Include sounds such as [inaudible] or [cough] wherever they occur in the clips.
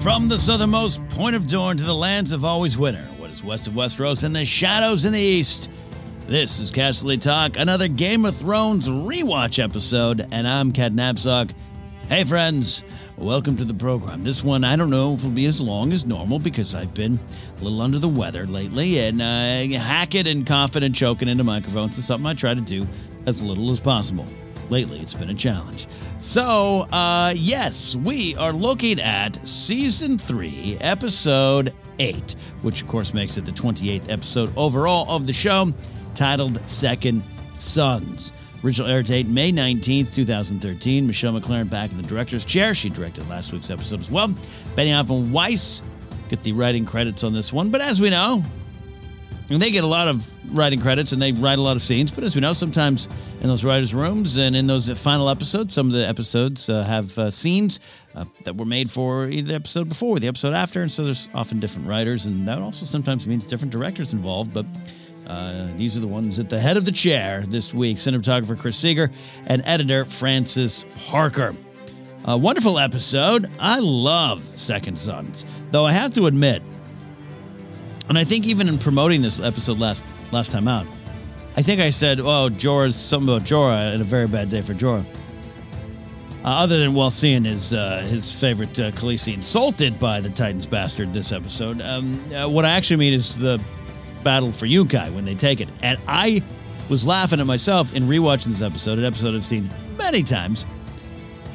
From the southernmost point of Dorne to the lands of always winter, what is west of Westeros and the shadows in the east. This is Casterly Talk, another Game of Thrones rewatch episode, and I'm Ken Napzok. Hey friends, welcome to the program. This one I don't know if it'll be as long as normal because I've been a little under the weather lately, and uh, hacking and coughing and choking into microphones is something I try to do as little as possible. Lately, it's been a challenge. So, uh, yes, we are looking at season three, episode eight, which of course makes it the 28th episode overall of the show, titled Second Sons. Original air date May 19th, 2013. Michelle MacLaren back in the director's chair. She directed last week's episode as well. Benioff and Weiss get the writing credits on this one. But as we know, and they get a lot of writing credits and they write a lot of scenes. But as we know, sometimes in those writers' rooms and in those final episodes, some of the episodes uh, have uh, scenes uh, that were made for either the episode before or the episode after. And so there's often different writers, and that also sometimes means different directors involved. But uh, these are the ones at the head of the chair this week cinematographer Chris Seager and editor Frances Parker. A wonderful episode. I love Second Sons, though I have to admit, and I think even in promoting this episode last last time out, I think I said, "Oh, Jorah's something about Jorah and a very bad day for Jorah." Uh, other than while seeing his uh, his favorite uh, Khaleesi insulted by the Titans bastard this episode, um, uh, what I actually mean is the battle for Yunkai when they take it, and I was laughing at myself in rewatching this episode, an episode I've seen many times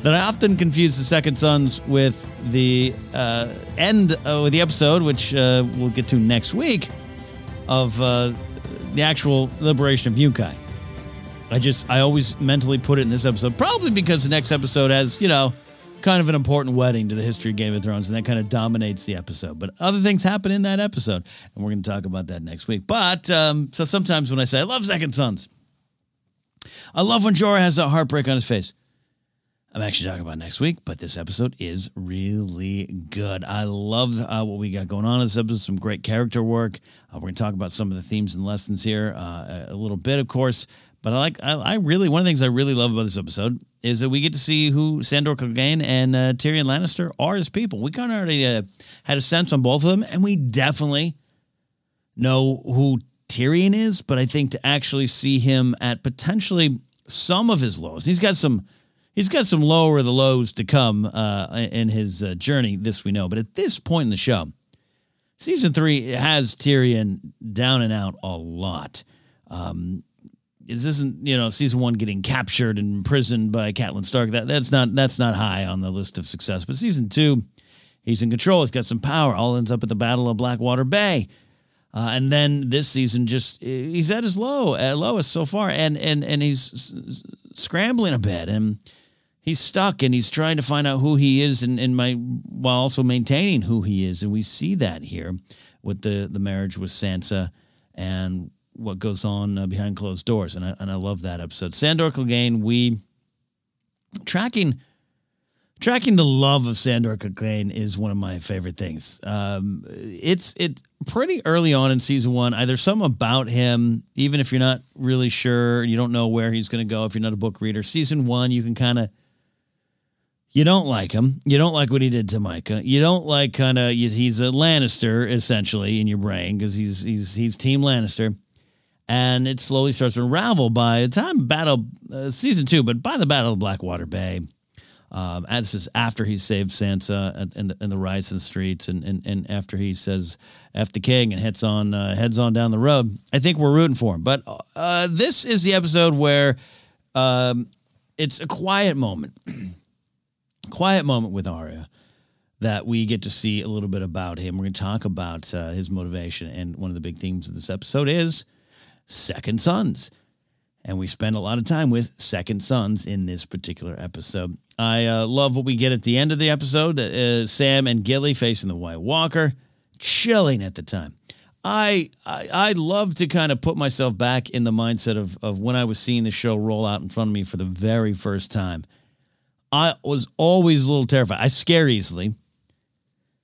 that I often confuse the Second Sons with the uh, end of the episode, which uh, we'll get to next week, of uh, the actual liberation of Yunkai. I just, I always mentally put it in this episode, probably because the next episode has, you know, kind of an important wedding to the history of Game of Thrones, and that kind of dominates the episode. But other things happen in that episode, and we're going to talk about that next week. But um, so sometimes when I say I love Second Sons, I love when Jorah has that heartbreak on his face. I'm actually talking about next week, but this episode is really good. I love uh, what we got going on in this episode. Some great character work. Uh, we're going to talk about some of the themes and lessons here uh, a little bit, of course. But I like, I, I, really, one of the things I really love about this episode is that we get to see who Sandor Clegane and uh, Tyrion Lannister are as people. We kind of already uh, had a sense on both of them, and we definitely know who Tyrion is. But I think to actually see him at potentially some of his lows, he's got some he's got some lower the lows to come uh, in his uh, journey. This we know, but at this point in the show, season three has Tyrion down and out a lot. Um, this isn't you know season one getting captured and imprisoned by Catelyn Stark. That that's not that's not high on the list of success. But season two, he's in control. He's got some power. All ends up at the Battle of Blackwater Bay. Uh, and then this season, just he's at his low, at lowest so far, and and and he's scrambling a bit, and he's stuck and he's trying to find out who he is and, and my while also maintaining who he is. And we see that here with the the marriage with Sansa and what goes on uh, behind closed doors. And I, and I love that episode. Sandor Clegane we tracking tracking the love of Sandor Clegane is one of my favorite things. Um, it's it pretty early on in season one either some about him even if you're not really sure you don't know where he's going to go if you're not a book reader season one you can kind of you don't like him. You don't like what he did to Mycah. You don't like kind of he's a Lannister essentially in your brain because he's he's he's Team Lannister, and it slowly starts to unravel by the time battle uh, season two, but by the Battle of Blackwater Bay. Um, this is after he saved Sansa and, and the riots in the streets, and, and, and after he says "f the king" and heads on uh, heads on down the road. I think we're rooting for him. But uh, this is the episode where um, it's a quiet moment. [clears throat] quiet moment with Arya that we get to see a little bit about him. We're going to talk about uh, his motivation. And one of the big themes of this episode is second sons. And we spend a lot of time with second sons in this particular episode. I uh, love what we get at the end of the episode uh, Sam and Gilly facing the White Walker, chilling at the time. I, I I love to kind of put myself back in the mindset of, of when I was seeing the show roll out in front of me for the very first time I was always a little terrified. I scare easily.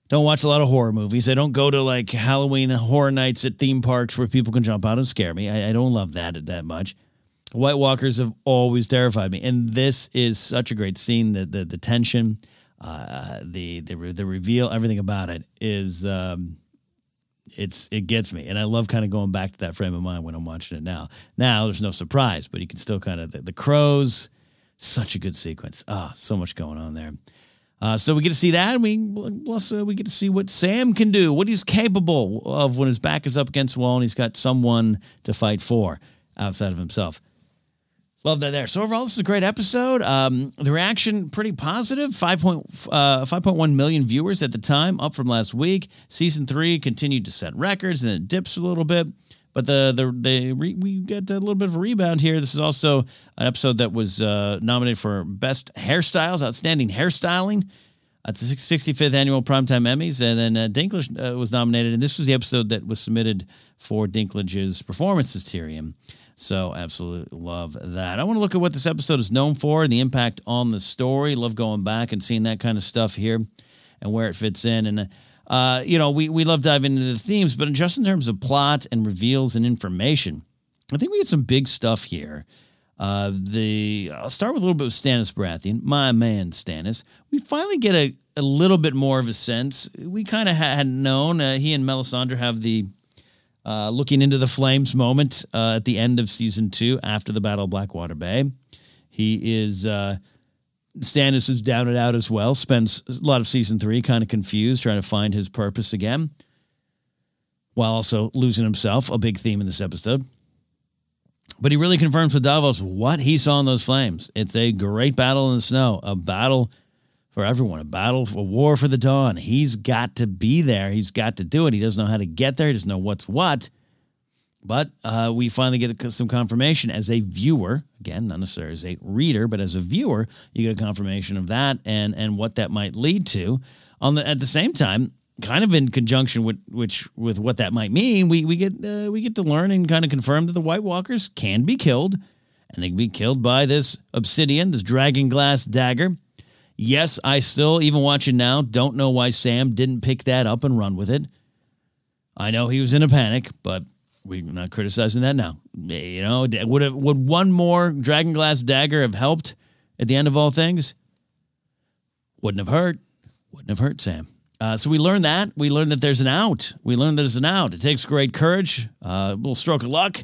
Don't watch a lot of horror movies. I don't go to like Halloween horror nights at theme parks where people can jump out and scare me. I, I don't love that that much. White Walkers have always terrified me, and this is such a great scene. The the, the tension, uh, the the the reveal, everything about it is um, it's it gets me, and I love kind of going back to that frame of mind when I'm watching it now. Now there's no surprise, but you can still kind of the, the crows, such a good sequence. Ah, so much going on there. Uh, so we get to see that, and we plus uh, we get to see what Sam can do, what he's capable of when his back is up against the wall and he's got someone to fight for outside of himself. Love that there. So overall, this is a great episode. Um, the reaction pretty positive. 5. Uh, 5.1 million viewers at the time, up from last week. Season three continued to set records, and it dips a little bit. But the the, re, we get a little bit of a rebound here. This is also an episode that was uh, nominated for best hairstyles, outstanding hairstyling at the 65th annual Primetime Emmys, and then uh, Dinklage uh, was nominated, and this was the episode that was submitted for Dinklage's performance as Tyrion. So absolutely love that. I want to look at what this episode is known for and the impact on the story. Love going back and seeing that kind of stuff here and where it fits in. And uh, you know, we we love diving into the themes, but just in terms of plot and reveals and information, I think we get some big stuff here. Uh, the I'll start with a little bit with Stannis Baratheon, my man Stannis. We finally get a, a little bit more of a sense. We kind of had known uh, he and Melisandre have the uh, looking into the flames moment uh, at the end of season two after the Battle of Blackwater Bay. He is uh, Stannis is down and out as well. Spends a lot of season three kind of confused, trying to find his purpose again, while also losing himself. A big theme in this episode. But he really confirms with Davos what he saw in those flames. It's a great battle in the snow, a battle for everyone, a battle, a war for the dawn. He's got to be there. He's got to do it. He doesn't know how to get there. He doesn't know what's what. But uh, we finally get some confirmation as a viewer. Again, not necessarily as a reader, but as a viewer, you get a confirmation of that and and what that might lead to. On the at the same time, kind of in conjunction with which with what that might mean, we we get uh, we get to learn and kind of confirm that the White Walkers can be killed, and they can be killed by this obsidian, this dragon glass dagger. Yes, I still, even watching now, don't know why Sam didn't pick that up and run with it. I know he was in a panic, but we're not criticizing that now. You know, would have, would one more dragon glass dagger have helped at the end of all things? Wouldn't have hurt. Wouldn't have hurt Sam. Uh, so we learned that. We learned that there's an out. We learned there's an out. It takes great courage, uh, a little stroke of luck,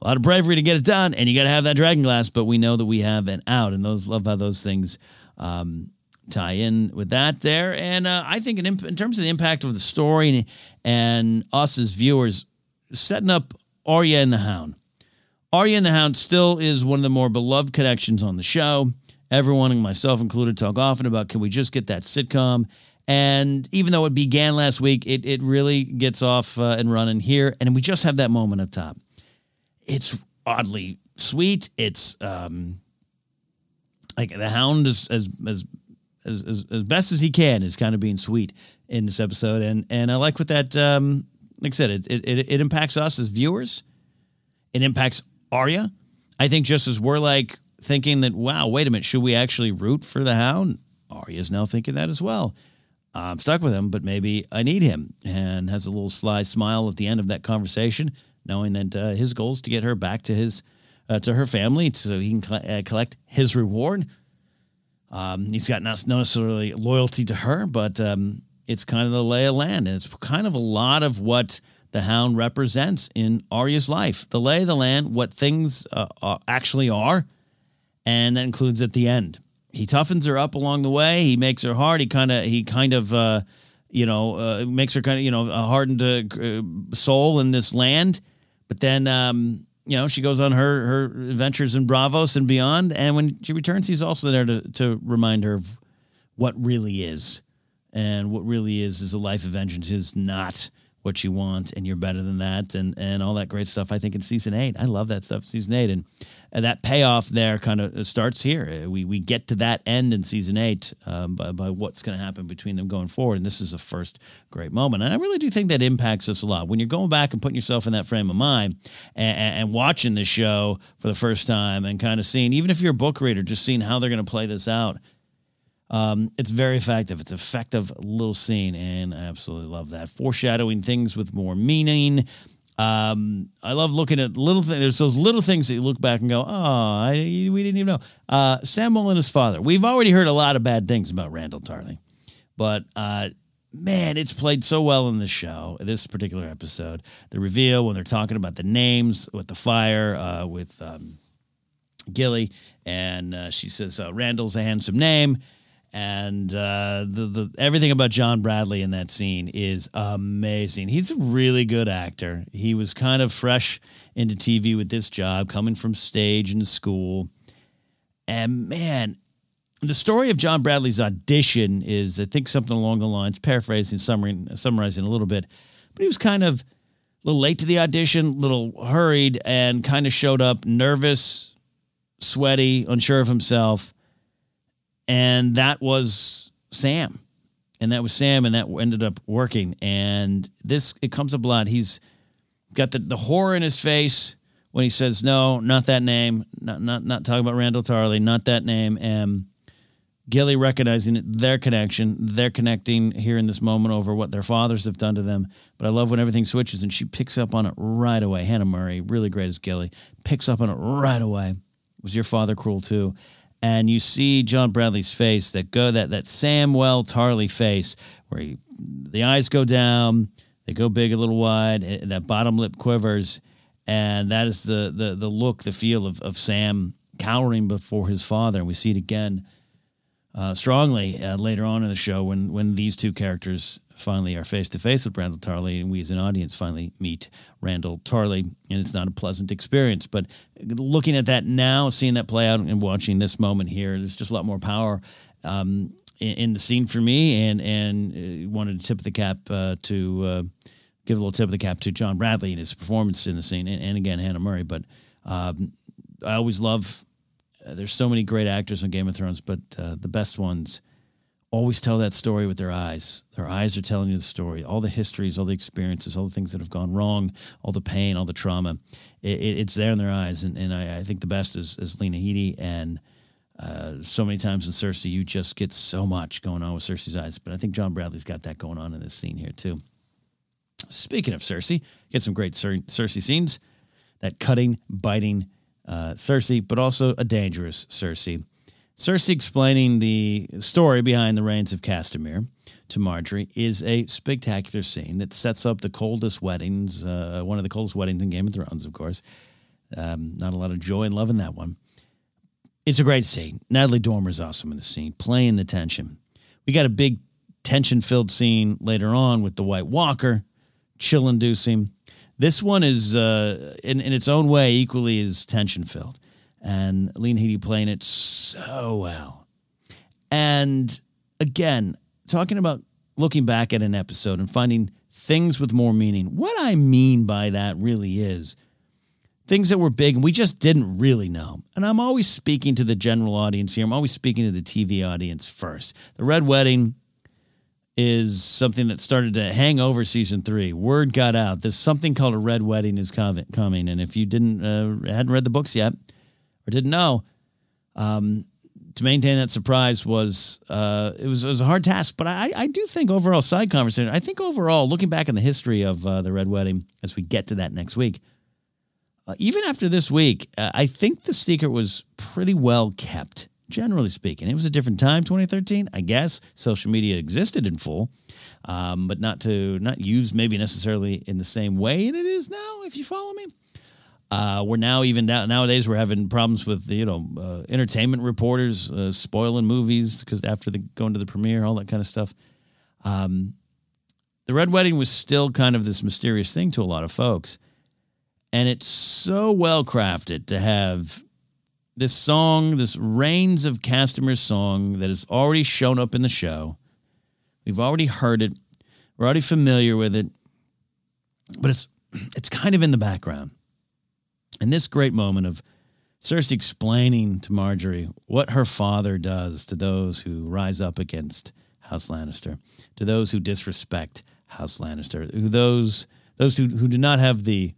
a lot of bravery to get it done, and you got to have that dragon glass. But we know that we have an out, and those love how those things um, tie in with that there. And uh, I think in, in, terms of the impact of the story and, and us as viewers, setting up Arya and the Hound. Arya and the Hound still is one of the more beloved connections on the show. Everyone, myself included, talk often about can we just get that sitcom? And even though it began last week, it, it really gets off uh, and running here. And we just have that moment up top. It's oddly sweet. It's um, like the hound is as as as, as, best as he can is kind of being sweet in this episode, and and I like what that. Um, like I said, it, it it impacts us as viewers. It impacts Arya. I think just as we're like thinking that, wow, wait a minute, should we actually root for the Hound? Arya's now thinking that as well. I'm stuck with him, but maybe I need him, and has a little sly smile at the end of that conversation, knowing that uh, his goal is to get her back to his uh, to her family so he can uh, collect his reward. Um, he's got not necessarily loyalty to her, but um, it's kind of the lay of land. And it's kind of a lot of what the hound represents in Arya's life. The lay of the land, what things uh, are, actually are, and that includes at the end. He toughens her up along the way. He makes her hard. He kind of he kind of uh, you know uh, makes her kind of you know a hardened uh, soul in this land. But then um, you know, she goes on her her adventures in Braavos and beyond. And when she returns, he's also there to to remind her of what really is. And what really is is a life of vengeance is not what you want, and you're better than that, and and all that great stuff. I think in season eight, I love that stuff. Season eight, and and that payoff there kind of starts here. Uh, we we get to that end in season eight um, by, by what's going to happen between them going forward, and this is the first great moment. And I really do think that impacts us a lot when you're going back and putting yourself in that frame of mind and, and watching the show for the first time and kind of seeing, even if you're a book reader, just seeing how they're going to play this out. Um, it's very effective. It's effective little scene, and I absolutely love that. Foreshadowing things with more meaning Um, I love looking at little things. There's those little things that you look back and go, oh, I, we didn't even know. Uh, Samwell and his father. We've already heard a lot of bad things about Randyll Tarly, but uh, man, it's played so well in this show, this particular episode. The reveal when they're talking about the names with the fire, uh, with um, Gilly, and uh, she says uh, Randyll's a handsome name and uh, the the everything about John Bradley in that scene is amazing. He's a really good actor. He was kind of fresh into TV with this job, coming from stage and school, and man. The story of John Bradley's audition is, I think, something along the lines, paraphrasing, summarizing, summarizing a little bit, but he was kind of a little late to the audition, a little hurried, and kind of showed up nervous, sweaty, unsure of himself and that was Sam, and that was Sam, and that ended up working. And this it comes a lot. He's got the, the horror in his face when he says, "No, not that name. Not not not talking about Randyll Tarly. Not that name." And Gilly recognizing their connection, they're connecting here in this moment over what their fathers have done to them. But I love when everything switches and she picks up on it right away. Hannah Murray, really great as Gilly, picks up on it right away. Was your father cruel too? And you see John Bradley's face that go that that Samwell Tarly face where he, the eyes go down, they go big a little wide, eh, that bottom lip quivers, and that is the the the look, the feel of of Sam cowering before his father. And we see it again uh, strongly uh, later on in the show when when these two characters finally are face to face with Randyll Tarly, and we as an audience finally meet Randyll Tarly, and it's not a pleasant experience. But looking at that now, seeing that play out, and watching this moment here, there's just a lot more power. Um, in, in, the scene for me, and and uh, wanted to tip the cap uh, to uh, give a little tip of the cap to John Bradley and his performance in the scene, and, and again Hannah Murray. But um, I always love. Uh, there's so many great actors on Game of Thrones, but uh, the best ones always tell that story with their eyes. Their eyes are telling you the story, all the histories, all the experiences, all the things that have gone wrong, all the pain, all the trauma. It, it, it's there in their eyes. And, and I, I, think the best is, is Lena Headey. And uh, so many times in Cersei, you just get so much going on with Cersei's eyes. But I think John Bradley's got that going on in this scene here, too. Speaking of Cersei, get some great Cer- Cersei scenes. That cutting, biting uh, Cersei, but also a dangerous Cersei. Cersei explaining the story behind the Rains of Castamere to Margaery is a spectacular scene that sets up the coldest weddings, uh, one of the coldest weddings in Game of Thrones, of course. Um, not a lot of joy and love in that one. It's a great scene. Natalie Dormer's awesome in the scene, playing the tension. We got a big tension filled scene later on with the White Walker, chill inducing. This one is, uh, in, in its own way, equally as tension filled and Lena Headey playing it so well. And again, talking about looking back at an episode and finding things with more meaning. What I mean by that really is things that were big and we just didn't really know. And I'm always speaking to the general audience here. I'm always speaking to the TV audience first. The Red Wedding is something that started to hang over season three. Word got out. There's something called a Red Wedding is coming. And if you didn't uh, hadn't read the books yet, or didn't know, um, to maintain that surprise was uh, it was it was a hard task. But I I do think overall side conversation. I think overall looking back in the history of uh, the Red Wedding as we get to that next week. Uh, even after this week, uh, I think the secret was pretty well kept, generally speaking. It was a different time, 2013, I guess. Social media existed in full, um, but not to not used maybe necessarily in the same way that it is now. If you follow me, uh, we're now even down, nowadays we're having problems with you know uh, entertainment reporters uh, spoiling movies because after the going to the premiere, all that kind of stuff. Um, the Red Wedding was still kind of this mysterious thing to a lot of folks, and it's so well crafted to have this song, this Rains of Castamere song that has already shown up in the show. We've already heard it. We're already familiar with it, but it's [clears throat] it's kind of in the background and this great moment of Cersei explaining to Margaery what her father does to those who rise up against House Lannister, to those who disrespect House Lannister, who those those who, who do not have the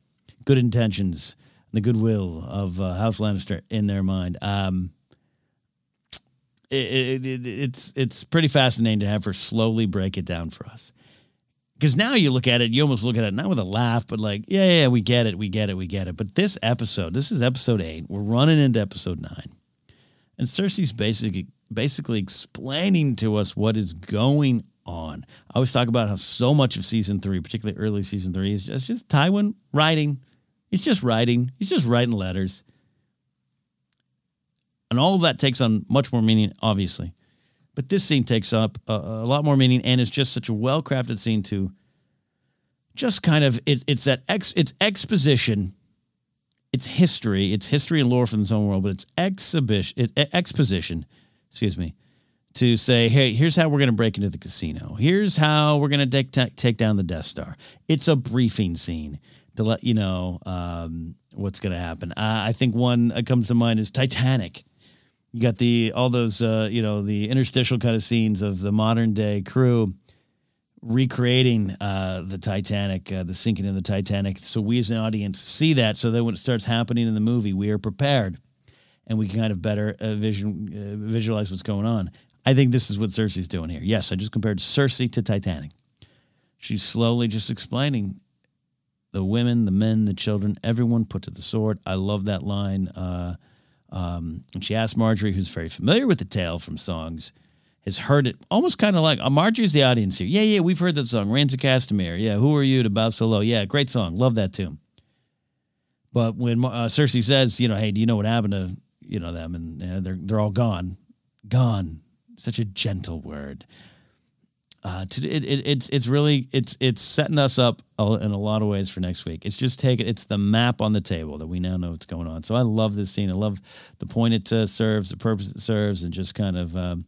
good intentions, the goodwill of uh, House Lannister in their mind. Um, it, it, it, it's it's pretty fascinating to have her slowly break it down for us. Because now you look at it, you almost look at it not with a laugh, but like, yeah, yeah, we get it, we get it, we get it. But this episode, this is episode eight. We're running into episode nine, and Cersei's basically basically explaining to us what is going on. I always talk about how so much of season three, particularly early season three, is just, just Tywin writing. He's just writing. He's just writing letters. And all of that takes on much more meaning, obviously. But this scene takes up a, a lot more meaning and it's just such a well crafted scene to just kind of, it, it's that ex, it's exposition. It's history. It's history and lore from its own world, but it's exhibition, it, exposition, excuse me, to say, hey, here's how we're going to break into the casino. Here's how we're going to take, take down the Death Star. It's a briefing scene to let you know um, what's going to happen. I think one that comes to mind is Titanic. You got the all those uh, you know the interstitial kind of scenes of the modern day crew recreating uh, the Titanic, uh, the sinking of the Titanic. So we as an audience see that, so that when it starts happening in the movie, we are prepared, and we can kind of better uh, vision uh, visualize what's going on. I think this is what Cersei's doing here. Yes, I just compared Cersei to Titanic. She's slowly just explaining the women, the men, the children, everyone put to the sword. I love that line. Um, and she asked Margaery, who's very familiar with the tale from songs, has heard it almost kind of like uh, Margaery's the audience here. Yeah, yeah, we've heard that song. Rains of Castamere. Yeah, who are you to bow so low? Yeah, great song. Love that tune. But when uh, Cersei says, you know, hey, do you know what happened to you know them? And uh, they're they're all gone, gone. Such a gentle word uh, to, it, it, it's it's really it's it's setting us up in a lot of ways for next week. It's just taking it's the map on the table that we now know what's going on. So I love this scene. I love the point it uh, serves, the purpose it serves, and just kind of um,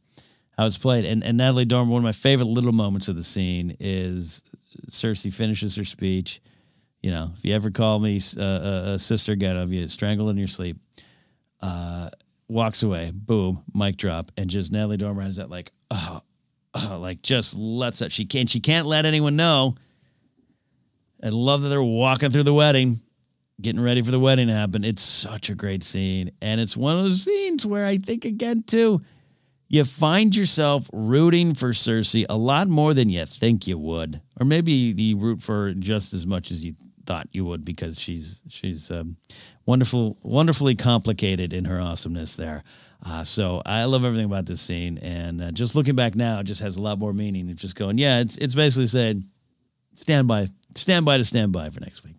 how it's played. And and Natalie Dormer, one of my favorite little moments of the scene is Cersei finishes her speech. You know, if you ever call me uh, a, a sister again, of you strangled in your sleep. Uh, walks away, boom, mic drop, and just Natalie Dormer has that like, oh, [clears throat] like just lets that she can't she can't let anyone know. I love that they're walking through the wedding, getting ready for the wedding to happen. It's such a great scene, and it's one of those scenes where I think again too, you find yourself rooting for Cersei a lot more than you think you would, or maybe you root for just as much as you thought you would because she's she's um, wonderful, wonderfully complicated in her awesomeness there. Uh, so I love everything about this scene, and uh, just looking back now, it just has a lot more meaning. It's just going, yeah, it's it's basically saying, stand by, stand by to stand by for next week.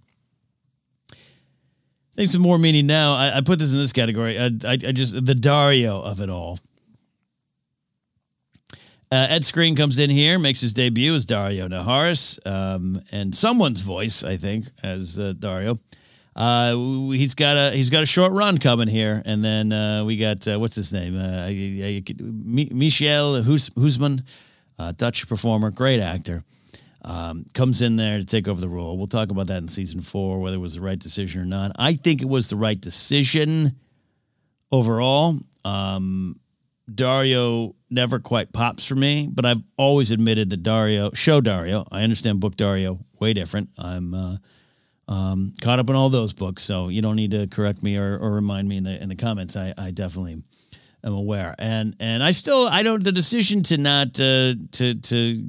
Thanks for more meaning now. I, I put this in this category. I, I, I, just the Daario of it all. Uh, Ed Skrein comes in here, makes his debut as Daario Naharis, um, and someone's voice, I think, as uh, Daario. Uh, he's got a he's got a short run coming here, and then uh, we got uh, what's his name, uh, Michiel Huisman, Dutch performer, great actor, um, comes in there to take over the role. We'll talk about that in season four, whether it was the right decision or not. I think it was the right decision overall. Um, Daario never quite pops for me, but I've always admitted that Daario, show Daario, I understand book Daario, way different. I'm uh, um, caught up in all those books, so you don't need to correct me or, or remind me in the in the comments. I, I definitely am aware, and and I still I don't the decision to not uh, to to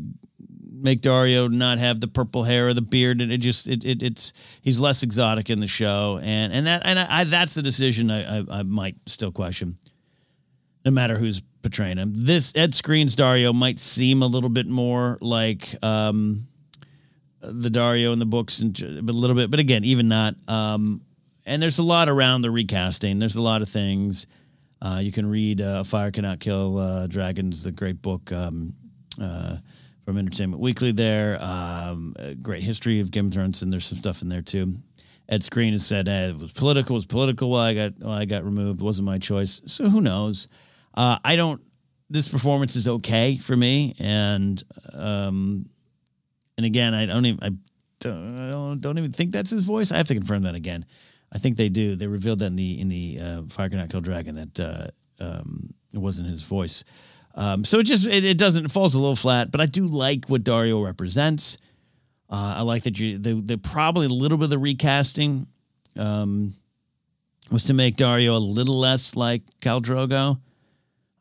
make Daario not have the purple hair or the beard, and it just it, it it's he's less exotic in the show, and and that and I, I that's the decision I, I, I might still question, no matter who's portraying him. This Ed Skrein's Daario might seem a little bit more like. Um, the Daario in the books and a little bit, but again, even not. Um, and there's a lot around the recasting. There's a lot of things. Uh, you can read uh, Fire Cannot Kill uh, Dragons, the great book um, uh, from Entertainment Weekly there. Um, great history of Game of Thrones, and there's some stuff in there too. Ed Screen has said eh, it was political. It was political while I got I got removed. It wasn't my choice. So who knows? Uh, I don't. This performance is okay for me, and um, and again, I don't even I don't, don't even think that's his voice. I have to confirm that again. I think they do. They revealed that in the in the uh, Fire Cannot Kill Dragon that uh, um, it wasn't his voice. Um, so it just it, it, doesn't it falls a little flat. But I do like what Daario represents. Uh, I like that you the, the probably a little bit of the recasting um, was to make Daario a little less like Khal Drogo,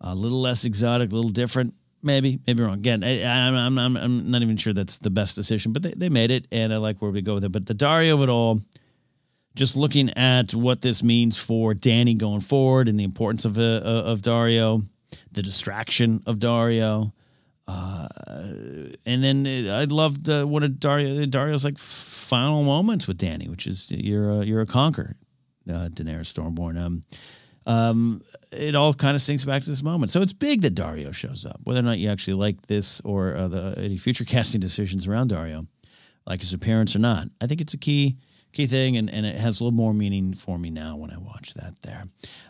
a little less exotic, a little different Maybe, maybe wrong. Again, I, I'm, I'm, I'm not even sure that's the best decision, but they, they made it, and I like where we go with it. But the Daario of it all, just looking at what this means for Danny going forward and the importance of uh, of Daario, the distraction of Daario, uh, and then it, I loved uh, one of Daario Daario's like final moments with Danny, which is you're a, you're a conqueror, uh, Daenerys Stormborn. Um, um, it all kind of sinks back to this moment. So it's big that Daario shows up. Whether or not you actually like this or uh, the, any future [laughs] casting decisions around Daario, like his appearance or not, I think it's a key key thing, and, and it has a little more meaning for me now when I watch that there.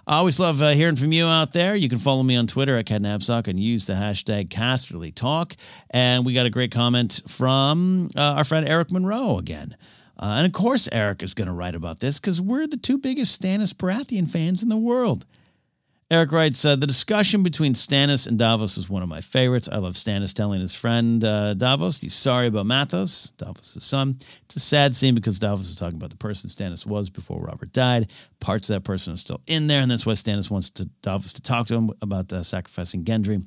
I always love uh, hearing from you out there. You can follow me on Twitter at KenNapzok and use the hashtag CasterlyTalk. And we got a great comment from uh, our friend Eric Monroe again. Uh, and of course, Eric is going to write about this because we're the two biggest Stannis Baratheon fans in the world. Eric writes, uh, the discussion between Stannis and Davos is one of my favorites. I love Stannis telling his friend uh, Davos he's sorry about Matthos, Davos' son. It's a sad scene because Davos is talking about the person Stannis was before Robert died. Parts of that person are still in there, and that's why Stannis wants to, Davos to talk to him about uh, sacrificing Gendry.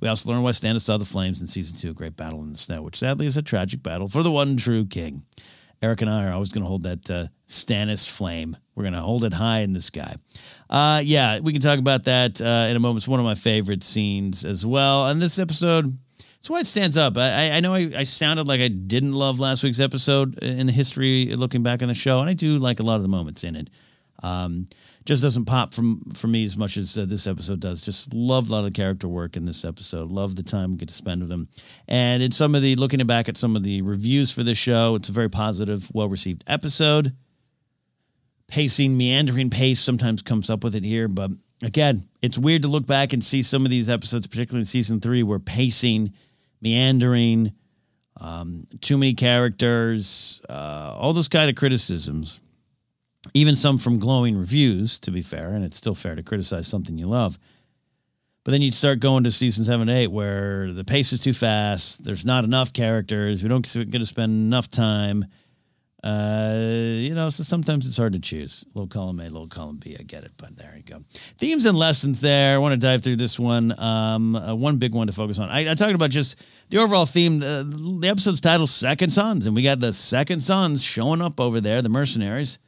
We also learn why Stannis saw the flames in season two, a great battle in the snow, which sadly is a tragic battle for the one true king. Eric and I are always going to hold that uh, Stannis flame. We're going to hold it high in the sky. Uh, yeah, we can talk about that uh, in a moment. It's one of my favorite scenes as well. And this episode, it's why it stands up. I, I know I, I, sounded like I didn't love last week's episode in the history, looking back on the show, and I do like a lot of the moments in it. Um, just doesn't pop from for me as much as uh, this episode does. Just love a lot of character work in this episode. Love the time we get to spend with them. And in some of the looking back at some of the reviews for this show, it's a very positive, well received episode pacing, meandering pace sometimes comes up with it here. But again, it's weird to look back and see some of these episodes, particularly in season three, where pacing, meandering, um, too many characters, uh, all those kind of criticisms, even some from glowing reviews, to be fair, and it's still fair to criticize something you love. But then you'd start going to season seven, eight, where the pace is too fast. There's not enough characters. We don't get to spend enough time uh, you know, so sometimes it's hard to choose. Little column A, little column B. I get it, but there you go. Themes and lessons there. I want to dive through this one. Um, uh, one big one to focus on. I, I talked about just the overall theme. The, the episode's title, Second Sons, and we got the Second Sons showing up over there, the mercenaries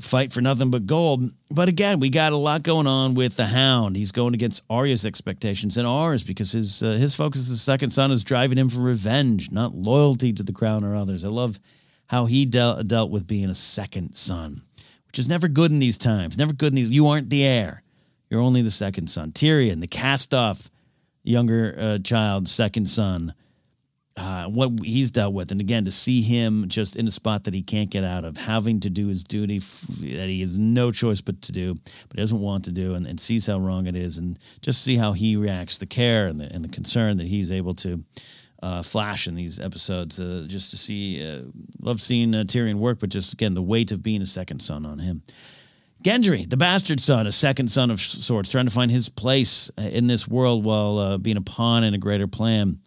fight for nothing but gold. But again, we got a lot going on with the Hound. He's going against Arya's expectations and ours because his uh, his focus as the Second Son is driving him for revenge, not loyalty to the crown or others. I love how he dealt dealt with being a second son, which is never good in these times. Never good in these. You aren't the heir. You're only the second son. Tyrion, the cast off younger uh, child, second son. Uh, what he's dealt with, and again, to see him just in a spot that he can't get out of, having to do his duty that he has no choice but to do, but doesn't want to do, and, and sees how wrong it is, and just see how he reacts, the care and the, and the concern that he's able to uh, flash in these episodes uh, just to see. Uh, love seeing uh, Tyrion work, but just again the weight of being a second son on him. Gendry, the bastard son, a second son of sorts, trying to find his place uh, in this world while being a pawn in a greater plan.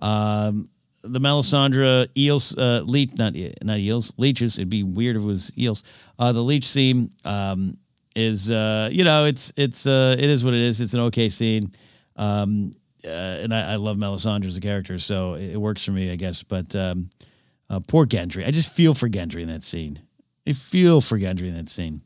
Um, the Melisandre eels, uh, leech, not not eels, leeches. It'd be weird if it was eels. Uh, the leech scene um, is, uh, you know, it's it's uh, it is what it is. It's an okay scene. Um, uh, and I, I, love Melisandre as a character, so it, works for me, I guess. But um, uh, poor Gendry, I just feel for Gendry in that scene. I feel for Gendry in that scene.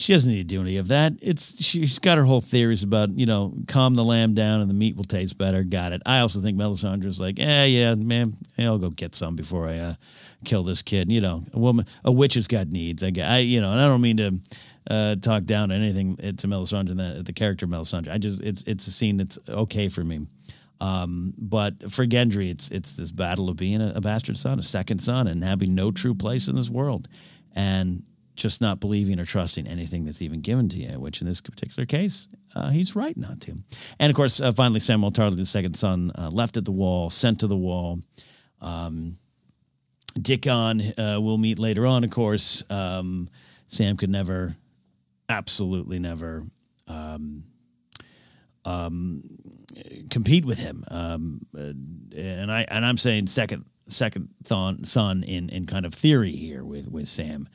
She doesn't need to do any of that. It's she's got her whole theories about you know calm the lamb down and the meat will taste better. Got it. I also think Melisandre's like, eh, yeah, man, I'll go get some before I uh, kill this kid. You know, a woman, a witch has got needs. I, I you know, and I don't mean to uh, talk down to anything to Melisandre, the, the character Melisandre. I just it's it's a scene that's okay for me. Um, but for Gendry, it's it's this battle of being a, a, bastard son, a second son, and having no true place in this world, and just not believing or trusting anything that's even given to you. Which in this particular case, uh, he's right not to. And of course, uh, finally, Samwell Tarly, the second son, uh, left at the wall, sent to the wall. Um, Dickon uh, will meet later on, of course. Um, Sam could never absolutely never um, um, compete with him. Um, and I and I'm saying second second thon, son in in kind of theory here with with Sam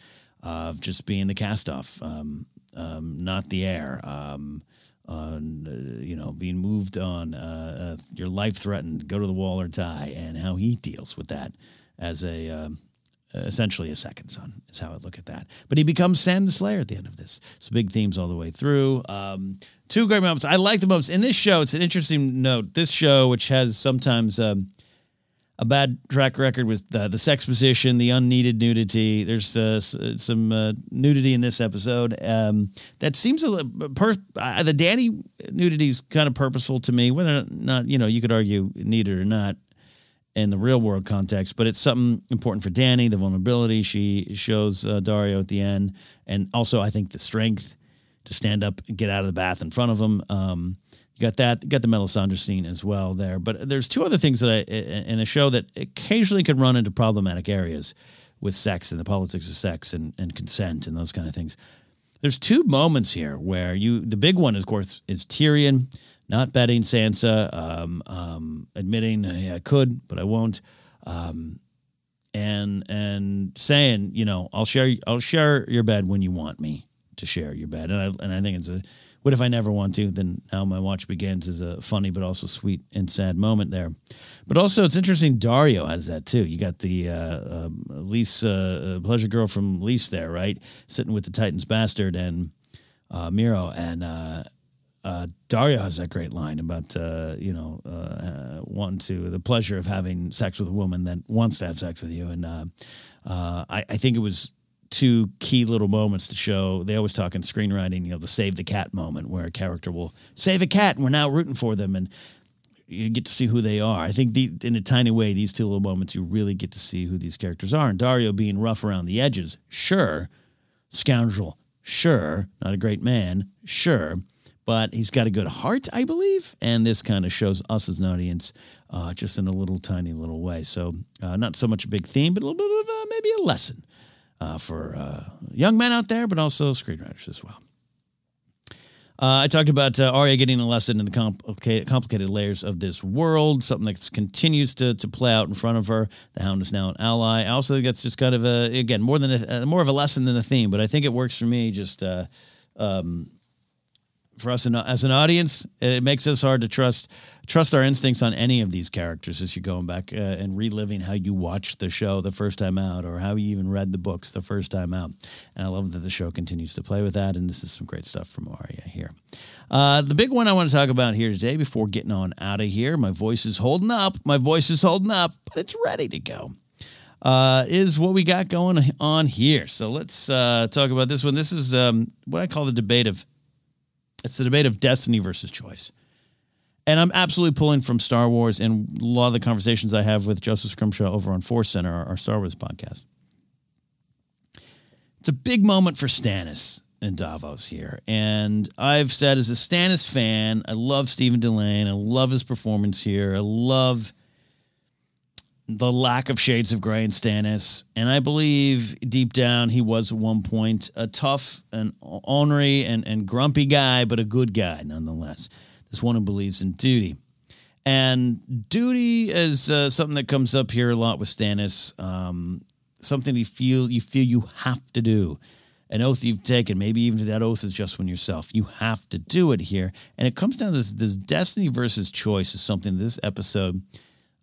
of just being the cast off, um, um, not the heir. Um, uh, you know, being moved on, uh, uh, your life threatened, go to the wall or die, and how he deals with that as a um, essentially a second son is how I look at that. But he becomes Sam the Slayer at the end of this. So big themes all the way through. Um, two great moments. I like the moments in this show. It's an interesting note. This show, which has sometimes um, a bad track record with the, the sexposition, the unneeded nudity. There's uh, some uh, nudity in this episode um, that seems a. Per- uh, the Danny nudity is kind of purposeful to me. Whether or not you know, you could argue needed or not in the real world context, but it's something important for Danny. The vulnerability she shows uh, Daario at the end, and also I think the strength to stand up and get out of the bath in front of him. Um, you got that. You got the Melisandre scene as well there. But there's two other things that I in a show that occasionally could run into problematic areas with sex and the politics of sex and, and consent and those kind of things. There's two moments here where you the big one, of course, is Tyrion not betting Sansa, um, um, admitting hey, I could but I won't, um, and and saying you know I'll share I'll share your bed when you want me to share your bed, and I and I think it's a what if I never want to? Then now my watch begins is a funny but also sweet and sad moment there. But also it's interesting. Daario has that too. You got the uh, um, Lys uh, pleasure girl from Lys there, right, sitting with the Titans bastard and uh, Mero and. Uh, uh, Daario has that great line about uh, you know uh, wanting to the pleasure of having sex with a woman that wants to have sex with you, and uh, uh, I, I, think it was two key little moments to show. They always talk in screenwriting, you know, the save the cat moment where a character will save a cat and we're now rooting for them and you get to see who they are. I think the, in a tiny way, these two little moments, you really get to see who these characters are. And Daario being rough around the edges, sure. Scoundrel, sure. Not a great man, sure. But he's got a good heart, I believe. And this kind of shows us as an audience uh, just in a little tiny little way. So, uh, not so much a big theme, but a little bit of uh, maybe a lesson uh, for uh, young men out there, but also screenwriters as well. Uh, I talked about uh, Arya getting a lesson in the complicated, complicated layers of this world, something that continues to, to play out in front of her. The Hound is now an ally. I also think that's just kind of a again more than a, more of a lesson than a theme, but I think it works for me. Just um, for us as an audience, it makes us hard to trust trust our instincts on any of these characters as you're going back uh, and reliving how you watched the show the first time out or how you even read the books the first time out. And I love that the show continues to play with that. And this is some great stuff from Arya here. Uh, the big one I want to talk about here today before getting on out of here, my voice is holding up. My voice is holding up, but it's ready to go. Uh, is what we got going on here. So let's uh, talk about this one. This is um, what I call the debate of it's the debate of destiny versus choice. And I'm absolutely pulling from Star Wars and a lot of the conversations I have with Joseph Scrimshaw over on Force Center, our, Star Wars podcast. It's a big moment for Stannis and Davos here. And I've said as a Stannis fan, I love Stephen Dillane. I love his performance here. I love the lack of shades of gray in Stannis. And I believe deep down he was at one point a tough and ornery and, and grumpy guy, but a good guy nonetheless is one who believes in duty. And duty is uh, something that comes up here a lot with Stannis. Um, something you feel you feel you have to do. An oath you've taken, maybe even that oath is just when yourself. You have to do it here, and it comes down to this: this destiny versus choice is something. This episode,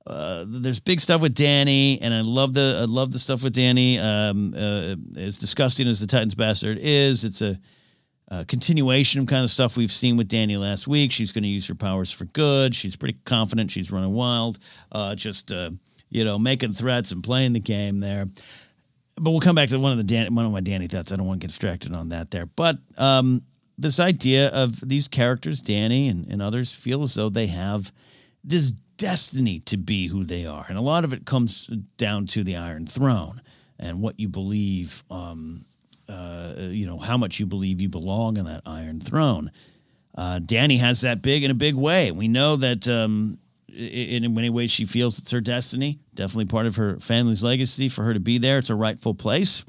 uh, there's big stuff with Danny, and I love the I love the stuff with Danny. Um, uh, as disgusting as the Titans bastard is, it's a uh, continuation of kind of stuff we've seen with Danny last week. She's going to use her powers for good. She's pretty confident. She's running wild, uh, just uh, you know, making threats and playing the game there. But we'll come back to one of the one of my Danny thoughts. I don't want to get distracted on that there. But um, this idea of these characters, Danny and, and others, feel as though they have this destiny to be who they are, and a lot of it comes down to the Iron Throne and what you believe. Um, uh, you know, how much you believe you belong in that Iron Throne. Uh, Danny has that big in a big way. We know that um, in, many ways she feels it's her destiny, definitely part of her family's legacy for her to be there. It's a rightful place.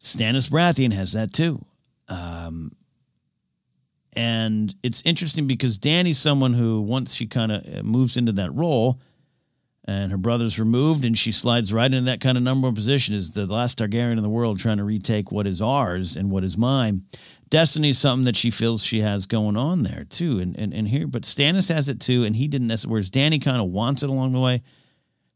Stannis Baratheon has that too. Um, and it's interesting because Danny's someone who, once she kind of uh, moves into that role, and her brother's removed, and she slides right into that kind of number one position as the last Targaryen in the world trying to retake what is ours and what is mine. Destiny is something that she feels she has going on there too, and and, and here, but Stannis has it too, and he didn't necessarily. Whereas Danny kind of wants it along the way.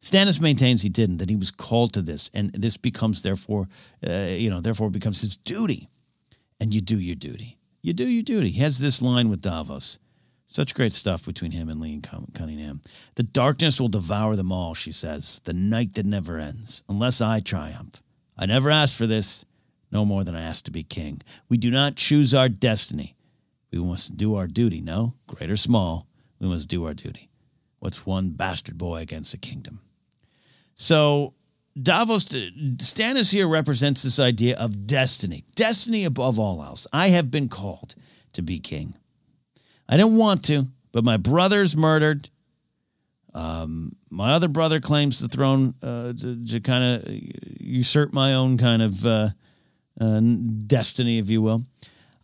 Stannis maintains he didn't; that he was called to this, and this becomes therefore, uh, you know, therefore becomes his duty. And you do your duty. You do your duty. He has this line with Davos. Such great stuff between him and Liam Cunningham. The darkness will devour them all, she says, the night that never ends, unless I triumph. I never asked for this, no more than I asked to be king. We do not choose our destiny. We must do our duty, no, great or small, we must do our duty. What's one bastard boy against a kingdom? So Davos Stannis here represents this idea of destiny, destiny above all else. I have been called to be king. I didn't want to, but my brother's murdered. Um, my other brother claims the throne uh, to, to kind of usurp my own kind of uh, uh, destiny, if you will.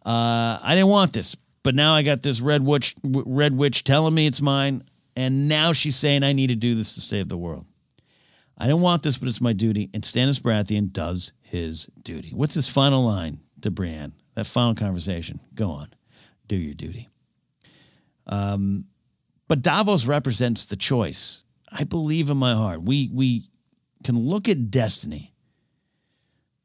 Uh, I didn't want this, but now I got this red witch, red witch telling me it's mine, and now she's saying I need to do this to save the world. I don't want this, but it's my duty. And Stannis Baratheon does his duty. What's his final line to Brienne? That final conversation. Go on, do your duty. Um, but Davos represents the choice. I believe in my heart. We we can look at destiny.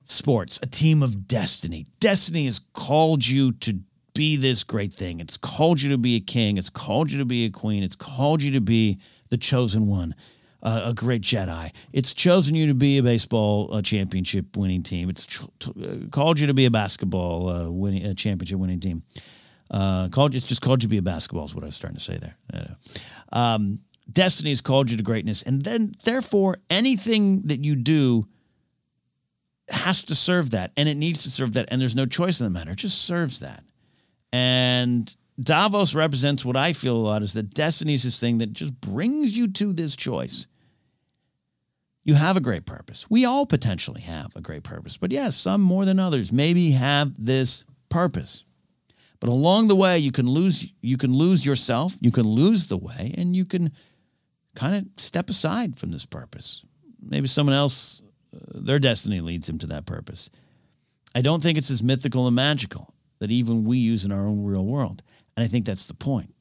Sports, a team of destiny. Destiny has called you to be this great thing. It's called you to be a king. It's called you to be a queen. It's called you to be the chosen one uh, a great Jedi. It's chosen you to be a baseball uh, championship winning team. It's tr- t- uh, called you to be a basketball uh, winning a championship winning team. Uh, called it's just called you to be a basketball is what I was starting to say there. Um, destiny has called you to greatness, and then therefore anything that you do has to serve that, and it needs to serve that, and there's no choice in the matter. It just serves that, and Davos represents what I feel a lot is that destiny is this thing that just brings you to this choice. You have a great purpose. We all potentially have a great purpose, but yes, some more than others maybe have this purpose. But along the way, you can lose you can lose yourself, you can lose the way, and you can kind of step aside from this purpose. Maybe someone else, uh, their destiny leads them to that purpose. I don't think it's as mythical and magical that even we use in our own real world. And I think that's the point.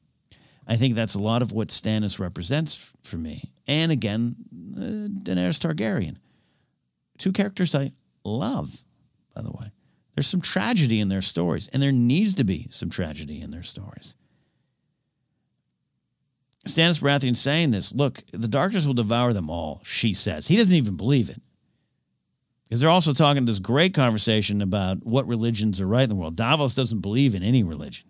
I think that's a lot of what Stannis represents for me. And again, uh, Daenerys Targaryen. Two characters I love, by the way. There's some tragedy in their stories, and there needs to be some tragedy in their stories. Stannis Baratheon saying this, look, the darkness will devour them all, she says. He doesn't even believe it. Because they're also talking this great conversation about what religions are right in the world. Davos doesn't believe in any religion.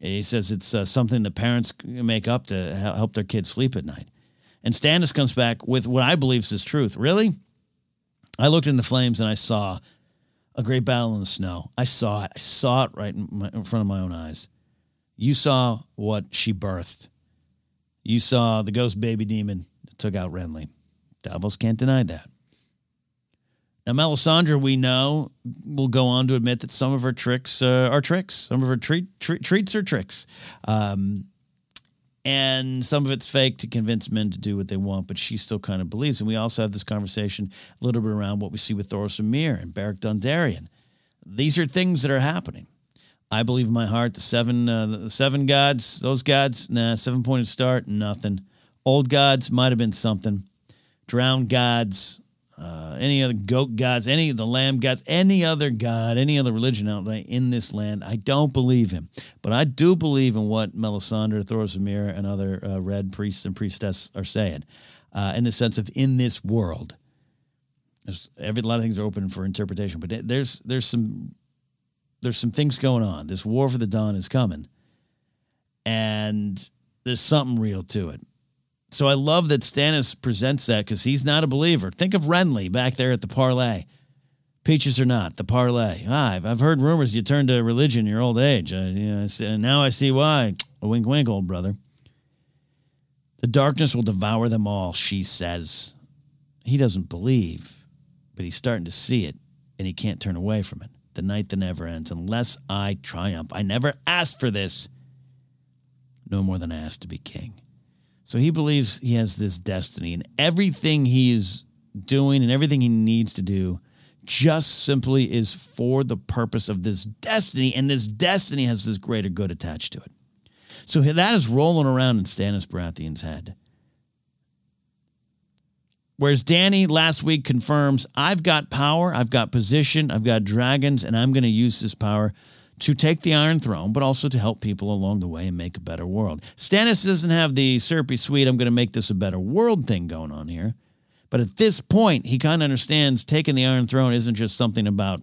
He says it's uh, something the parents make up to help their kids sleep at night. And Stannis comes back with what I believe is his truth. Really? I looked in the flames and I saw a great battle in the snow. I saw it. I saw it right in, my, in front of my own eyes. You saw what she birthed. You saw the ghost baby demon that took out Renly. Davos can't deny that. Now, Melisandre, we know, will go on to admit that some of her tricks uh, are tricks. Some of her treat, treat, treats are tricks. Um, and some of it's fake to convince men to do what they want, but she still kind of believes. And we also have this conversation a little bit around what we see with Thoros and Myr and Beric Dondarrion. These are things that are happening. I believe in my heart the seven uh, the seven gods, those gods, nah, seven pointed start, nothing. Old gods might have been something. Drowned gods, uh, any other goat gods, any of the lamb gods, any other god, any other religion out there in this land. I don't believe him, but I do believe in what Melisandre, Thoros of Myr, and other uh, red priests and priestesses are saying, uh, in the sense of in this world. There's every a lot of things are open for interpretation, but there's there's some there's some things going on. This war for the dawn is coming, and there's something real to it. So I love that Stannis presents that because he's not a believer. Think of Renly back there at the parlay. Peaches or not, the parlay. Ah, I've, I've heard rumors you turned to religion in your old age. Uh, you know, now I see why. A wink, wink, old brother. The darkness will devour them all, she says. He doesn't believe, but he's starting to see it, and he can't turn away from it. The night that never ends, unless I triumph. I never asked for this. No more than I asked to be king. So he believes he has this destiny, and everything he is doing and everything he needs to do just simply is for the purpose of this destiny, and this destiny has this greater good attached to it. So that is rolling around in Stannis Baratheon's head. Whereas Danny last week confirms, I've got power, I've got position, I've got dragons, and I'm going to use this power to take the Iron Throne, but also to help people along the way and make a better world. Stannis doesn't have the syrupy sweet, I'm going to make this a better world thing going on here. But at this point, he kind of understands taking the Iron Throne isn't just something about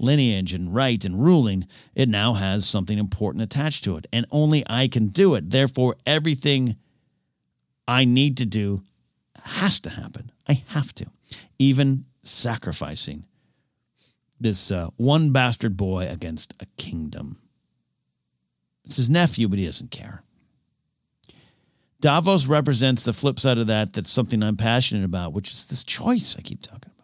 lineage and right and ruling. It now has something important attached to it, and only I can do it. Therefore, everything I need to do has to happen. I have to, even sacrificing this uh, one bastard boy against a kingdom. It's his nephew, but he doesn't care. Davos represents the flip side of that. That's something I'm passionate about, which is this choice I keep talking about.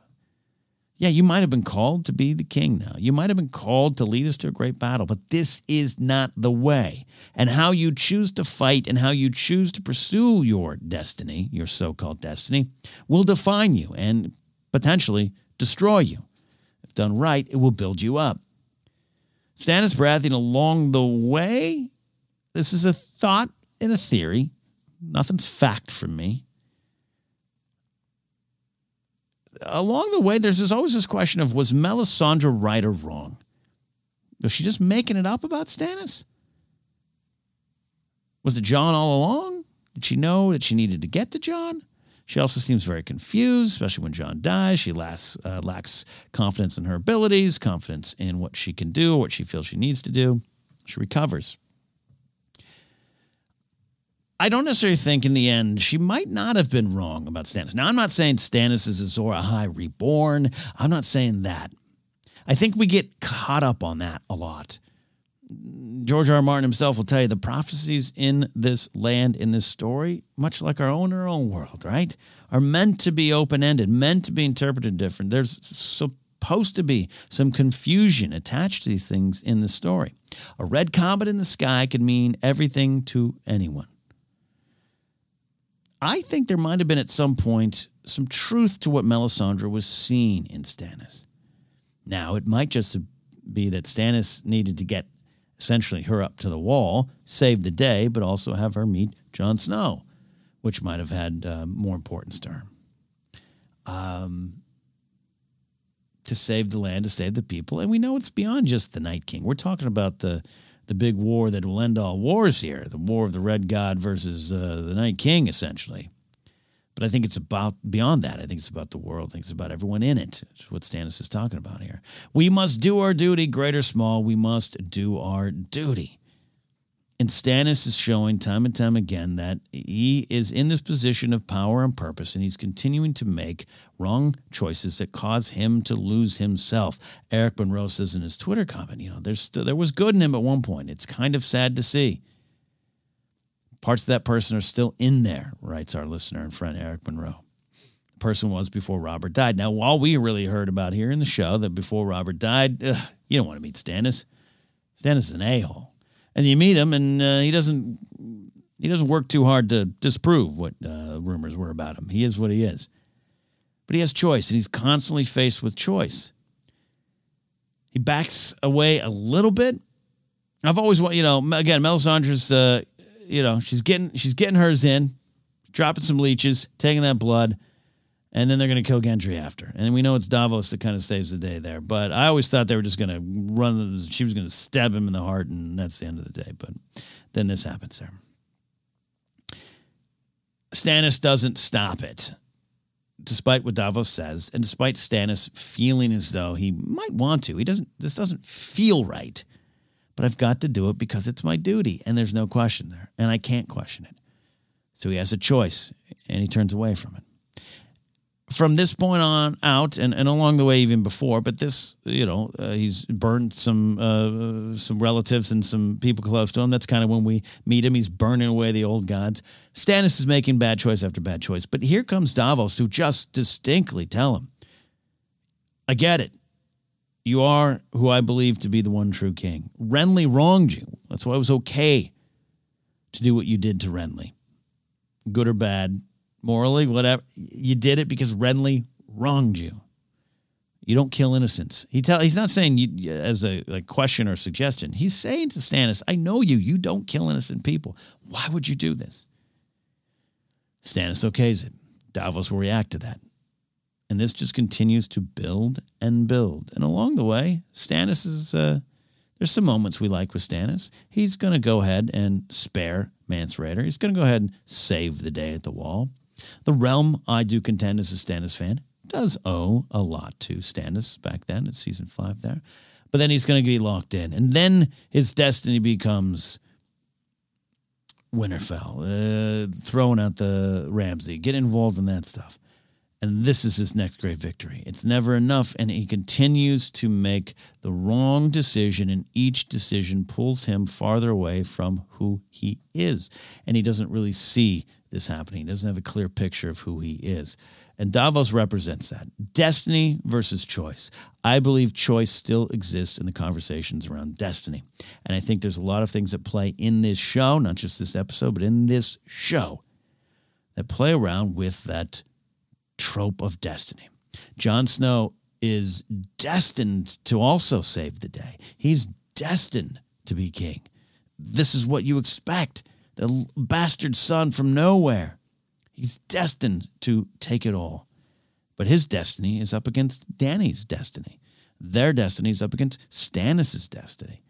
Yeah, you might have been called to be the king now. You might have been called to lead us to a great battle, but this is not the way. And how you choose to fight and how you choose to pursue your destiny, your so called destiny, will define you and potentially destroy you. Done right, it will build you up. Stannis Baratheon along the way, this is a thought and a theory Nothing's fact from me. Along the way, there's always this question of was Melisandre right or wrong? Was she just making it up about Stannis? Was it Jon all along? Did she know that she needed to get to Jon? She also seems very confused, especially when Jon dies. She lacks, uh, lacks confidence in her abilities, confidence in what she can do, what she feels she needs to do. She recovers. I don't necessarily think in the end she might not have been wrong about Stannis. Now, I'm not saying Stannis is Azor Ahai reborn. I'm not saying that. I think we get caught up on that a lot. George R. R. Martin himself will tell you the prophecies in this land, in this story, much like our own our own world, right, are meant to be open ended, meant to be interpreted different. There's supposed to be some confusion attached to these things in the story. A red comet in the sky could mean everything to anyone. I think there might have been at some point some truth to what Melisandre was seeing in Stannis. Now, it might just be that Stannis needed to get essentially her up to the wall, save the day, but also have her meet Jon Snow, which might have had uh, more importance to her. Um, to save the land, to save the people. And we know it's beyond just the Night King. We're talking about the the big war that will end all wars here, the war of the Red God versus uh, the Night King, essentially. But I think it's about beyond that. I think it's about the world. I think it's about everyone in it. It's what Stannis is talking about here. We must do our duty, great or small. We must do our duty. And Stannis is showing time and time again that he is in this position of power and purpose, and he's continuing to make wrong choices that cause him to lose himself. Eric Monroe says in his Twitter comment, you know, there's there was good in him at one point. It's kind of sad to see. Parts of that person are still in there, writes our listener and friend Eric Monroe. The person was before Robert died. Now, all we really heard about here in the show that before Robert died, ugh, you don't want to meet Stannis. Stannis is an a-hole and you meet him, and uh, he doesn't he doesn't work too hard to disprove what uh, rumors were about him. He is what he is, but he has choice, and he's constantly faced with choice. He backs away a little bit. I've always want you know again, Melisandre's uh, you know she's getting she's getting hers in, dropping some leeches, taking that blood and then they're going to kill Gendry after. And we know it's Davos that kind of saves the day there. But I always thought they were just going to run, she was going to stab him in the heart, and that's the end of the day. But then this happens there. Stannis doesn't stop it, despite what Davos says, and despite Stannis feeling as though he might want to. He doesn't, this doesn't feel right, but I've got to do it because it's my duty, and there's no question there, and I can't question it. So he has a choice, and he turns away from it from this point on out, and, and along the way even before, but this, you know, uh, he's burned some uh, some relatives and some people close to him. That's kind of when we meet him. He's burning away the old gods. Stannis is making bad choice after bad choice, but here comes Davos to just distinctly tell him, "I get it. You are who I believe to be the one true king. Renly wronged you. That's why it was okay to do what you did to Renly, good or bad." morally, whatever. You did it because Renly wronged you. You don't kill innocents. He tell he's not saying you, as a like question or suggestion. He's saying to Stannis, "I know you. You don't kill innocent people. Why would you do this?" Stannis okays it. Davos will react to that. And this just continues to build and build. And along the way, Stannis is, uh, there's some moments we like with Stannis. He's going to go ahead and spare Mance Rayder. He's going to go ahead and save the day at the wall. The realm, I do contend as a Stannis fan, does owe a lot to Stannis back then in season five there. But then he's going to be locked in. And then his destiny becomes Winterfell, uh, throwing out the Ramsay, get involved in that stuff. And this is his next great victory. It's never enough, and he continues to make the wrong decision, and each decision pulls him farther away from who he is. And he doesn't really see this happening. He doesn't have a clear picture of who he is. And Davos represents that destiny versus choice. I believe choice still exists in the conversations around destiny. And I think there's a lot of things that play in this show, not just this episode, but in this show that play around with that trope of destiny. Jon Snow is destined to also save the day, he's destined to be king. This is what you expect the bastard son from nowhere He's destined to take it all. But his destiny is up against Danny's destiny. Their destiny is up against Stannis' destiny.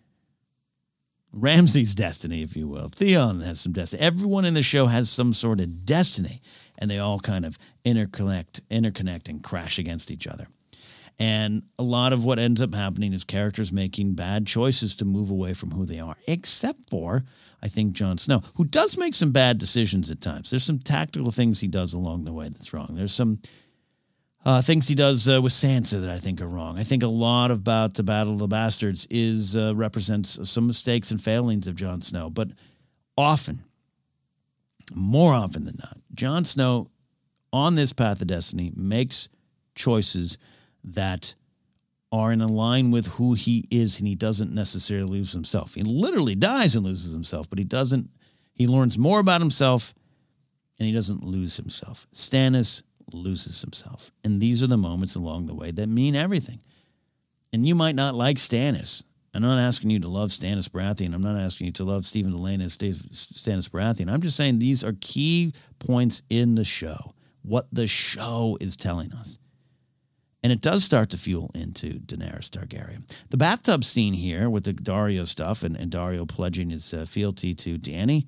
Ramsay's destiny, if you will. Theon has some destiny. Everyone in the show has some sort of destiny, and they all kind of interconnect, interconnect and crash against each other. And a lot of what ends up happening is characters making bad choices to move away from who they are, except for, I think, Jon Snow, who does make some bad decisions at times. There's some tactical things he does along the way that's wrong. There's some uh, things he does uh, with Sansa that I think are wrong. I think a lot about the Battle of the Bastards is uh, represents some mistakes and failings of Jon Snow, but often, more often than not, Jon Snow on this path of destiny makes choices – that are in line with who he is and he doesn't necessarily lose himself. He literally dies and loses himself, but he doesn't he learns more about himself and he doesn't lose himself. Stannis loses himself. And these are the moments along the way that mean everything. And you might not like Stannis. I'm not asking you to love Stannis Baratheon. I'm not asking you to love Stephen Dillane as Stannis Baratheon. I'm just saying these are key points in the show, what the show is telling us. And it does start to fuel into Daenerys Targaryen. The bathtub scene here with the Daario stuff and, and Daario pledging his uh, fealty to Dany,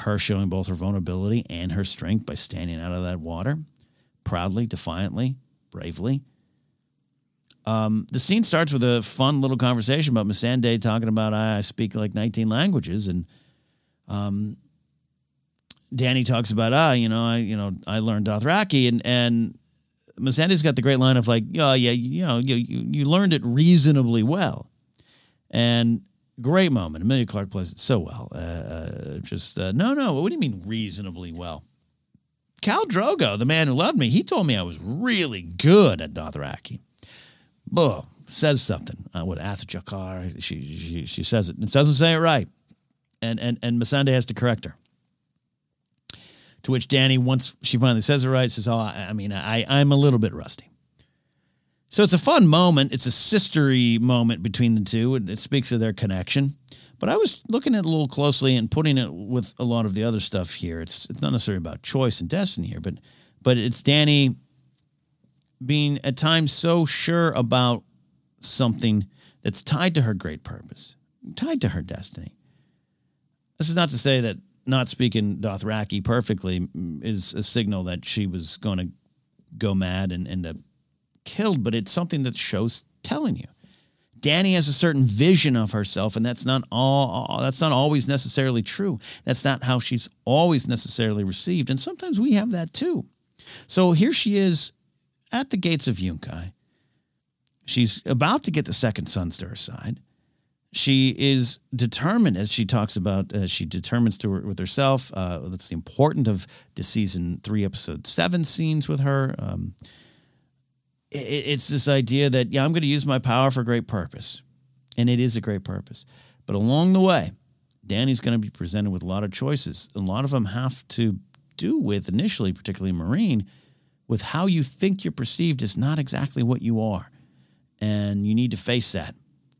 her showing both her vulnerability and her strength by standing out of that water, proudly, defiantly, bravely. Um, the scene starts with a fun little conversation about Missandei talking about I speak like 19 languages, and um, Dany talks about ah, you know, I you know I learned Dothraki, and and Missandei's got the great line of like, oh yeah, you know, you, you, you learned it reasonably well, and great moment. Emilia Clarke plays it so well. Uh, uh, just uh, no, no. What do you mean reasonably well? Khal Drogo, the man who loved me, he told me I was really good at Dothraki. Boom, says something. Uh, what Athjakar, she, she she says it. It doesn't say it right, and and and Missandei has to correct her. To which Danny, once she finally says it right, says, "Oh, I, I mean, I, I'm a little bit rusty." So it's a fun moment. It's a sistery moment between the two. It, it speaks of their connection. But I was looking at it a little closely and putting it with a lot of the other stuff here. It's it's not necessarily about choice and destiny here, but but it's Dany being at times so sure about something that's tied to her great purpose, tied to her destiny. This is not to say that not speaking Dothraki perfectly is a signal that she was going to go mad and end up killed, but it's something that shows telling you. Danny has a certain vision of herself, and that's not all. That's not always necessarily true. That's not how she's always necessarily received, and sometimes we have that too. So here she is at the gates of Yunkai. She's about to get the second sons to her side she is determined, as she talks about, as she determines to with herself. Uh, that's the important of the season three, episode seven scenes with her. Um, it, it's this idea that yeah, I'm going to use my power for a great purpose, and it is a great purpose. But along the way, Danny's going to be presented with a lot of choices. and A lot of them have to do with initially, particularly Meereen, with how you think you're perceived is not exactly what you are. And you need to face that.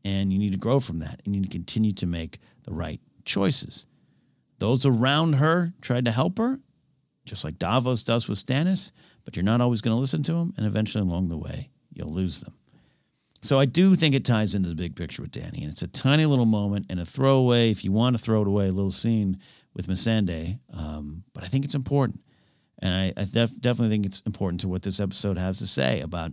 And you need to grow from that. And you need to continue to make the right choices. Those around her tried to help her, just like Davos does with Stannis, but you're not always going to listen to them. And eventually, along the way, you'll lose them. So I do think it ties into the big picture with Dany. And it's a tiny little moment and a throwaway, if you want to throw it away, a little scene with Missandei. Um, but I think it's important. And I, I def- definitely think it's important to what this episode has to say about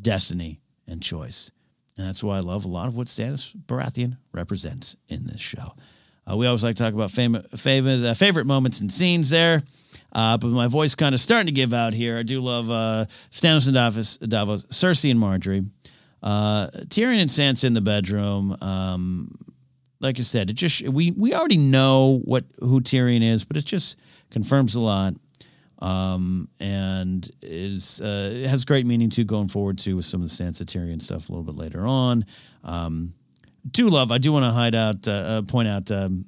destiny and choice. And that's why I love a lot of what Stannis Baratheon represents in this show. Uh, we always like to talk about fam- favorite, uh, favorite moments and scenes there. Uh, but my voice kind of starting to give out here. I do love uh, Stannis and Davos, Davos, Cersei and Margaery, Uh, Tyrion and Sansa in the bedroom. Um, like I said, it just we we already know what who Tyrion is, but it just confirms a lot. Um, and is uh, has great meaning too going forward too with some of the Sansa Tyrion stuff a little bit later on. Um, do love. I do want to hide out, uh, uh, point out. Um,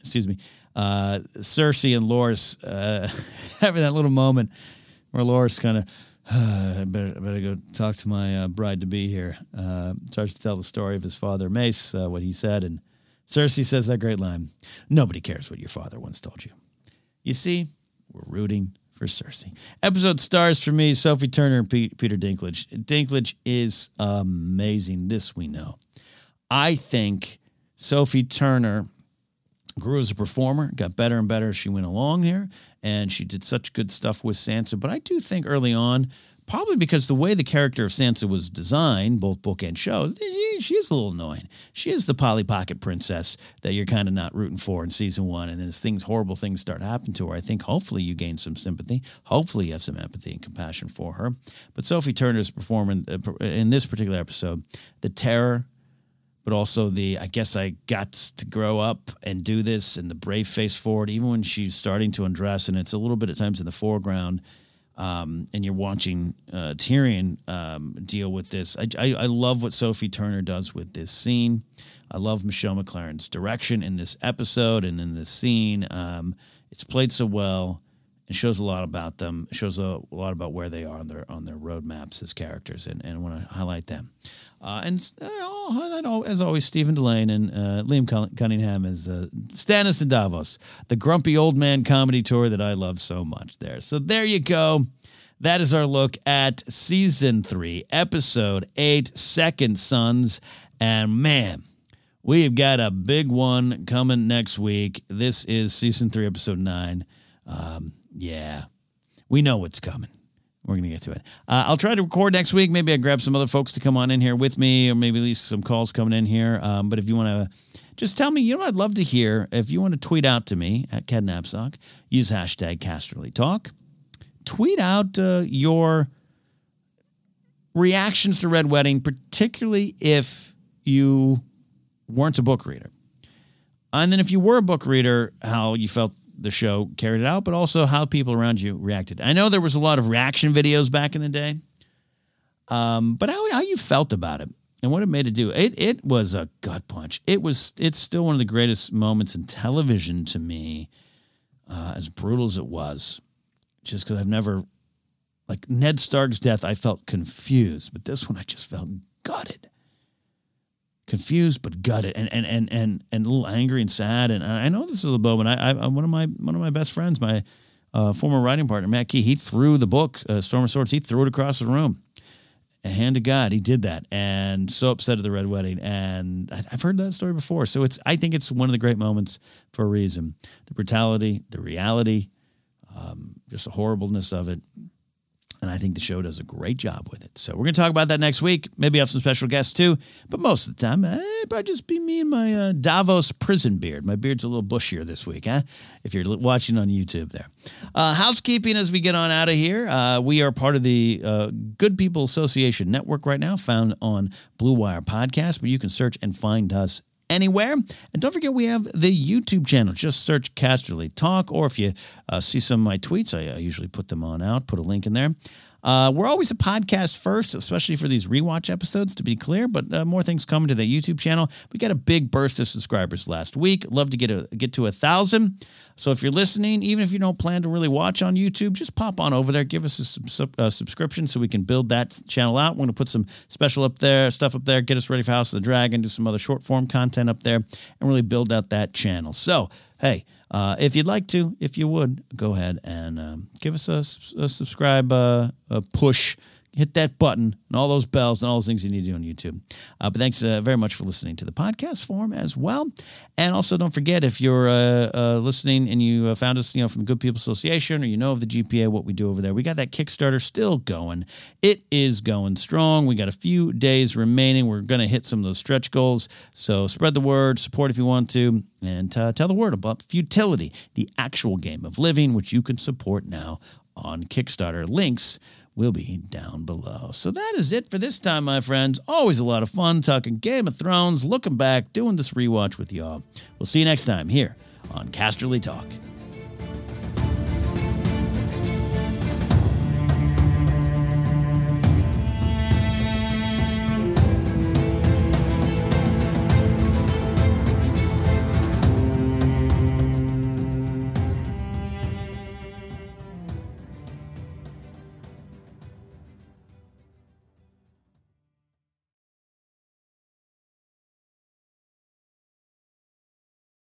excuse me, uh, Cersei and Loras uh, [laughs] having that little moment where Loras kind of. [sighs] Better, better go talk to my uh, bride to be here. Starts to tell the story of his father, Mace, what he said. And Cersei says that great line Nobody cares what your father once told you. You see, we're rooting for Cersei. Episode stars for me Sophie Turner and Pete, Peter Dinklage. Dinklage is amazing. This we know. I think Sophie Turner grew as a performer, got better and better as she went along here and she did such good stuff with Sansa. But I do think early on, probably because the way the character of Sansa was designed, both book and show, she is a little annoying. She is the Polly Pocket princess that you're kind of not rooting for in season one. And then as things, horrible things start happening to her, I think hopefully you gain some sympathy. Hopefully you have some empathy and compassion for her. But Sophie Turner's performance uh, in this particular episode, the terror but also the I guess I got to grow up and do this and the brave face forward, even when she's starting to undress and it's a little bit at times in the foreground. Um, and you're watching uh, Tyrion um, deal with this. I, I, I, love what Sophie Turner does with this scene. I love Michelle MacLaren's direction in this episode and in this scene. Um, it's played so well. It shows a lot about them. It shows a, a lot about where they are on their on their roadmaps as characters, and, and I want to highlight them. Uh, and uh, as always, Stephen Dillane and uh, Liam Cunningham as uh, Stannis and Davos, the grumpy old man comedy tour that I love so much there. So there you go. That is our look at season three, episode eight, Second Sons. And man, we've got a big one coming next week. This is season three, episode nine. Um, yeah, we know what's coming. We're going to get to it. Uh, I'll try to record next week. Maybe I grab some other folks to come on in here with me, or maybe at least some calls coming in here. Um, but if you want to just tell me, you know, I'd love to hear if you want to tweet out to me at Ken Napzok, use hashtag Casterly Talk. Tweet out uh, your reactions to Red Wedding, particularly if you weren't a book reader. And then if you were a book reader, how you felt the show carried it out, but also how people around you reacted. I know there was a lot of reaction videos back in the day, um, but how, how you felt about it and what it made it do. It it was a gut punch. It was it's still one of the greatest moments in television to me, uh, as brutal as it was. Just because I've never, like Ned Stark's death, I felt confused, but this one I just felt gutted confused but gutted and and and and, and a little angry and sad. And I know this is a moment. I, I one of my one of my best friends, my uh, former writing partner Matt Key, he threw the book uh, Storm of Swords. He threw it across the room. A hand to God, he did that, and so upset at the red wedding. And I, I've heard that story before, so it's I think it's one of the great moments for a reason. The brutality, the reality, um, just the horribleness of it. And I think the show does a great job with it. So we're going to talk about that next week. Maybe have some special guests too. But most of the time, eh, it probably just be me and my uh, Davos prison beard. My beard's a little bushier this week, huh? If you're watching on YouTube there. Uh, housekeeping as we get on out of here. Uh, we are part of the uh, Good People Association Network right now, found on Blue Wire Podcast, but you can search and find us anywhere. And don't forget, we have the YouTube channel. Just search Casterly Talk, or if you uh, see some of my tweets, I, I, usually put them on out, put a link in there. Uh, we're always a podcast first, especially for these rewatch episodes, to be clear. But uh, more things coming to the YouTube channel. We got a big burst of subscribers last week. Love to get a get to a thousand. So if you're listening, even if you don't plan to really watch on YouTube, just pop on over there, give us a sub- uh, subscription so we can build that channel out. We're going to put some special up there, stuff up there, get us ready for House of the Dragon, do some other short form content up there, and really build out that channel. So, hey, uh, if you'd like to, if you would, go ahead and um, give us a, a subscribe uh, a push hit that button and all those bells and all those things you need to do on YouTube. Uh, but thanks uh, very much for listening to the podcast form as well. And also, don't forget if you're uh, uh listening and you uh, found us, you know, from the Good People Association or you know of the GPA, what we do over there, we got that Kickstarter still going. It is going strong. We got a few days remaining. We're going to hit some of those stretch goals. So spread the word, support if you want to, and uh, tell the word about Futility, the actual game of living, which you can support now on Kickstarter. Links will be down below. So that is it for this time, my friends. Always a lot of fun talking Game of Thrones, looking back, doing this rewatch with y'all. We'll see you next time here on Casterly Talk.